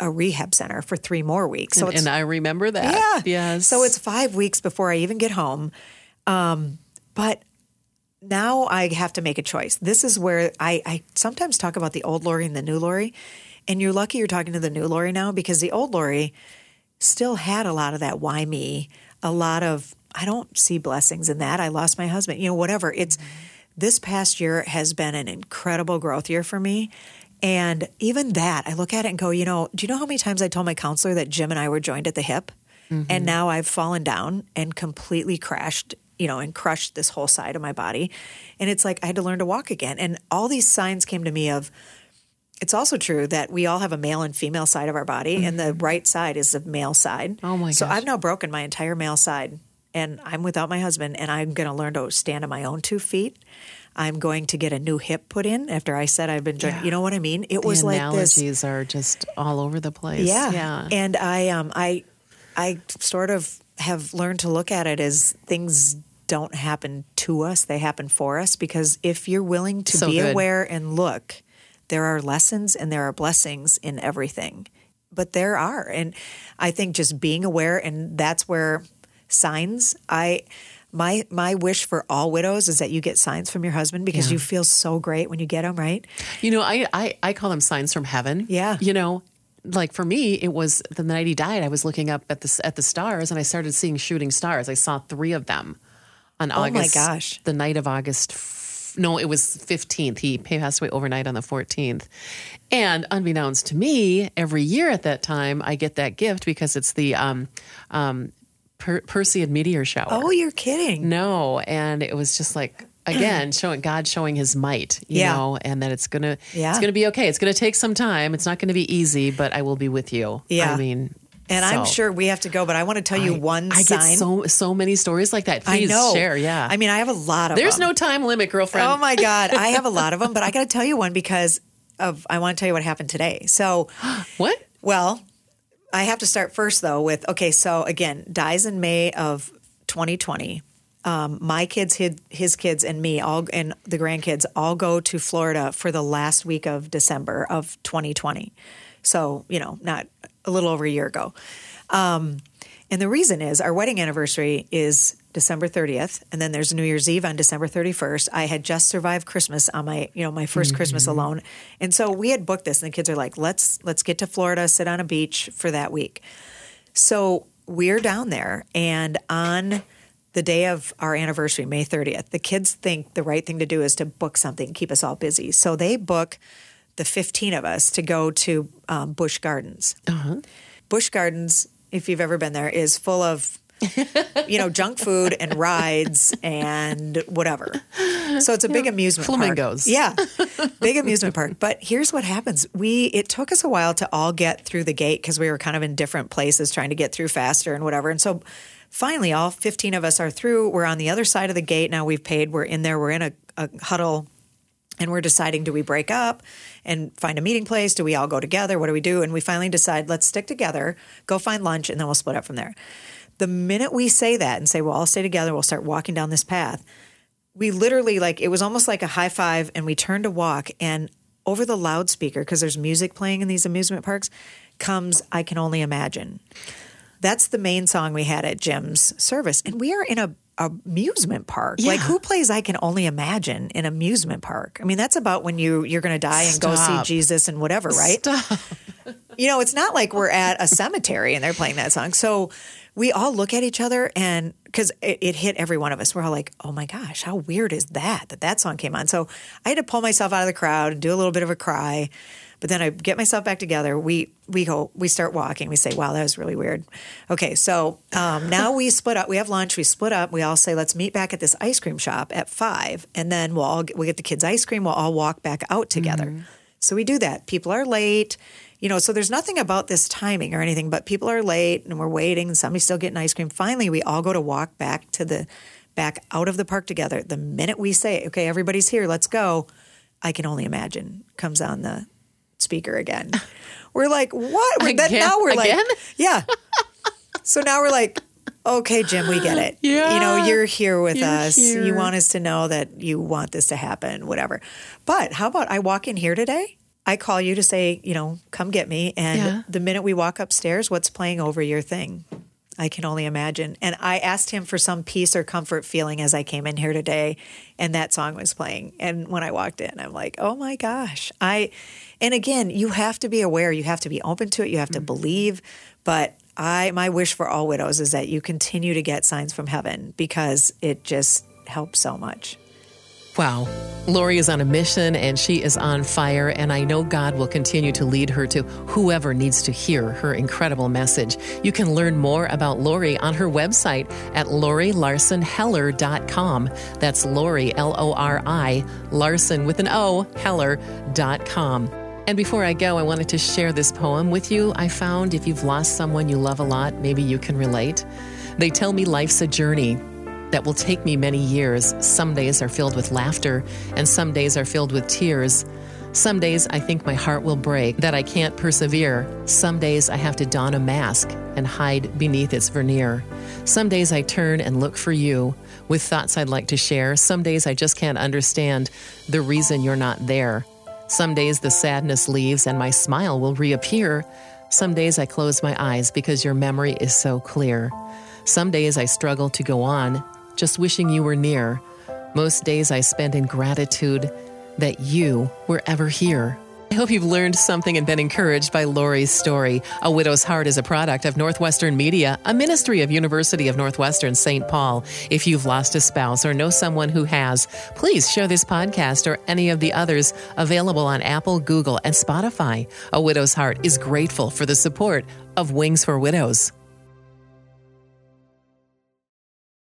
a rehab center for three more weeks. So and, and I remember that. yeah. Yes. So it's five weeks before I even get home. Um, but now I have to make a choice. This is where I, I sometimes talk about the old Lori and the new Lori. And you're lucky you're talking to the new Lori now because the old Lori still had a lot of that why me, a lot of I don't see blessings in that. I lost my husband, you know, whatever. It's this past year has been an incredible growth year for me. And even that, I look at it and go, you know, do you know how many times I told my counselor that Jim and I were joined at the hip? And now I've fallen down and completely crashed, you know, and crushed this whole side of my body. And it's like I had to learn to walk again. And all these signs came to me of it's also true that we all have a male and female side of our body, and the right side is the male side. Oh, my So gosh. I've now broken my entire male side, and I'm without my husband, and I'm going to learn to stand on my own two feet. I'm going to get a new hip put in after I said I've been. You know what I mean? It the was like this. analogies are just all over the place. Yeah. Yeah. And I um I I sort of have learned to look at it as things don't happen to us, they happen for us because if you're willing to So be good. aware and look, there are lessons and there are blessings in everything. But there are and I think just being aware and that's where signs I my my wish for all widows is that you get signs from your husband because Yeah. you feel so great when you get them, right? You know, I, I, I call them signs from heaven. Yeah. You know, like for me, it was the night he died. I was looking up at the at the stars, and I started seeing shooting stars. I saw three of them on Oh my August. gosh. The night of August. f- No, it was fifteenth. He passed away overnight on the fourteenth. And unbeknownst to me, every year at that time, I get that gift because it's the um, um, per- Perseid meteor shower. Oh, you're kidding. No, and it was just like again showing God showing His might, you Yeah. know, and that it's gonna Yeah. it's gonna be okay. It's gonna take some time. It's not gonna be easy, but I will be with you. Yeah. I mean, And I'm sure we have to go, but I want to tell you I- one I sign. get so so many stories like that. I know. share. Yeah, I mean, I have a lot of there's them. no time limit, girlfriend. Oh my God. I have a lot of them, but I got to tell you one because of, I want to tell you what happened today. So, what? well, I have to start first though with, okay, so again, dies in May of 2020. Um, my kids, his, his kids, and me, all and the grandkids all go to Florida for the last week of December of 2020. So you know, not a little over a year ago. Um, and the reason is our wedding anniversary is December 30th, and then there's New Year's Eve on December 31st. I had just survived Christmas on my, you know, my 1st Christmas alone, and so we had booked this. And the kids are like, "Let's let's get to Florida, sit on a beach for that week." So we're down there, and on the day of our anniversary, May 30th, the kids think the right thing to do is to book something, keep us all busy. So they book the 15 of us to go to um, Busch Gardens. Busch Gardens, if you've ever been there, is full of you know junk food and rides and whatever. So it's a big amusement Flamingos. park. Yeah, big amusement park. But here's what happens: we it took us a while to all get through the gate because we were kind of in different places trying to get through faster and whatever. And so finally, all 15 of us are through. We're on the other side of the gate now. We've paid. We're in there. We're in a, a huddle and we're deciding do we break up and find a meeting place? Do we all go together? What do we do? And we finally decide let's stick together go find lunch and then we'll split up from there. The minute we say that and say we'll all stay together we'll start walking down this path we literally like it was almost like a high five and we turned to walk and over the loudspeaker because there's music playing in these amusement parks comes i can only imagine. That's the main song we had at Jim's service. And we are in a amusement park. Like who plays I can only imagine in amusement park? I mean, that's about when you you're going to die and go see Jesus and whatever, right? Stop. You know, it's not like we're at a cemetery and they're playing that song. So we all look at each other and because it, it hit every one of us. We're all like, oh my gosh, how weird is that that that song came on? So I had to pull myself out of the crowd and do a little bit of a cry. But then I get myself back together. We we go we start walking. We say, "Wow, that was really weird." Okay, so um, now we split up. We have lunch. We split up. We all say, "Let's meet back at this ice cream shop at five, and then we'll all we get the kids ice cream. We'll all walk back out together." So we do that. People are late, you know. So there's nothing about this timing or anything, but people are late, and we're waiting. And somebody's still getting ice cream. Finally, we all go to walk back to the back out of the park together. The minute we say, "Okay, everybody's here, let's go," I can only imagine comes on the speaker again. We're like, what? We're, Again? now we're Again? like, yeah. So now we're like, okay, Jim, we get it. Yeah. You know, you're here with You're us. here. You want us to know that you want this to happen, whatever. But how about I walk in here today? I call you to say, you know, come get me. And Yeah. the minute we walk upstairs, what's playing over your thing? I can only imagine. And I asked him for some peace or comfort feeling as I came in here today, and that song was playing. And when I walked in, I'm like, oh my gosh. I, and again, you have to be aware, you have to be open to it, you have to mm-hmm. believe. But I, my wish for all widows is that you continue to get signs from heaven because it just helps so much. Wow. Lori is on a mission and she is on fire, and I know God will continue to lead her to whoever needs to hear her incredible message. You can learn more about Lori on her website at lorilarsonheller.com. That's Lori, L O R I, Larson with an O, Heller.com. And before I go, I wanted to share this poem with you. I found if you've lost someone you love a lot, maybe you can relate. They tell me life's a journey that will take me many years. Some days are filled with laughter, and some days are filled with tears. Some days I think my heart will break, that I can't persevere. Some days I have to don a mask and hide beneath its veneer. Some days I turn and look for you with thoughts I'd like to share. Some days I just can't understand the reason you're not there. Some days the sadness leaves and my smile will reappear. Some days I close my eyes because your memory is so clear. Some days I struggle to go on, just wishing you were near. Most days I spend in gratitude that you were ever here. I hope you've learned something and been encouraged by Lori's story. A Widow's Heart is a product of Northwestern Media, a ministry of University of Northwestern St. Paul. If you've lost a spouse or know someone who has, please share this podcast or any of the others available on Apple, Google, and Spotify. A Widow's Heart is grateful for the support of Wings for Widows.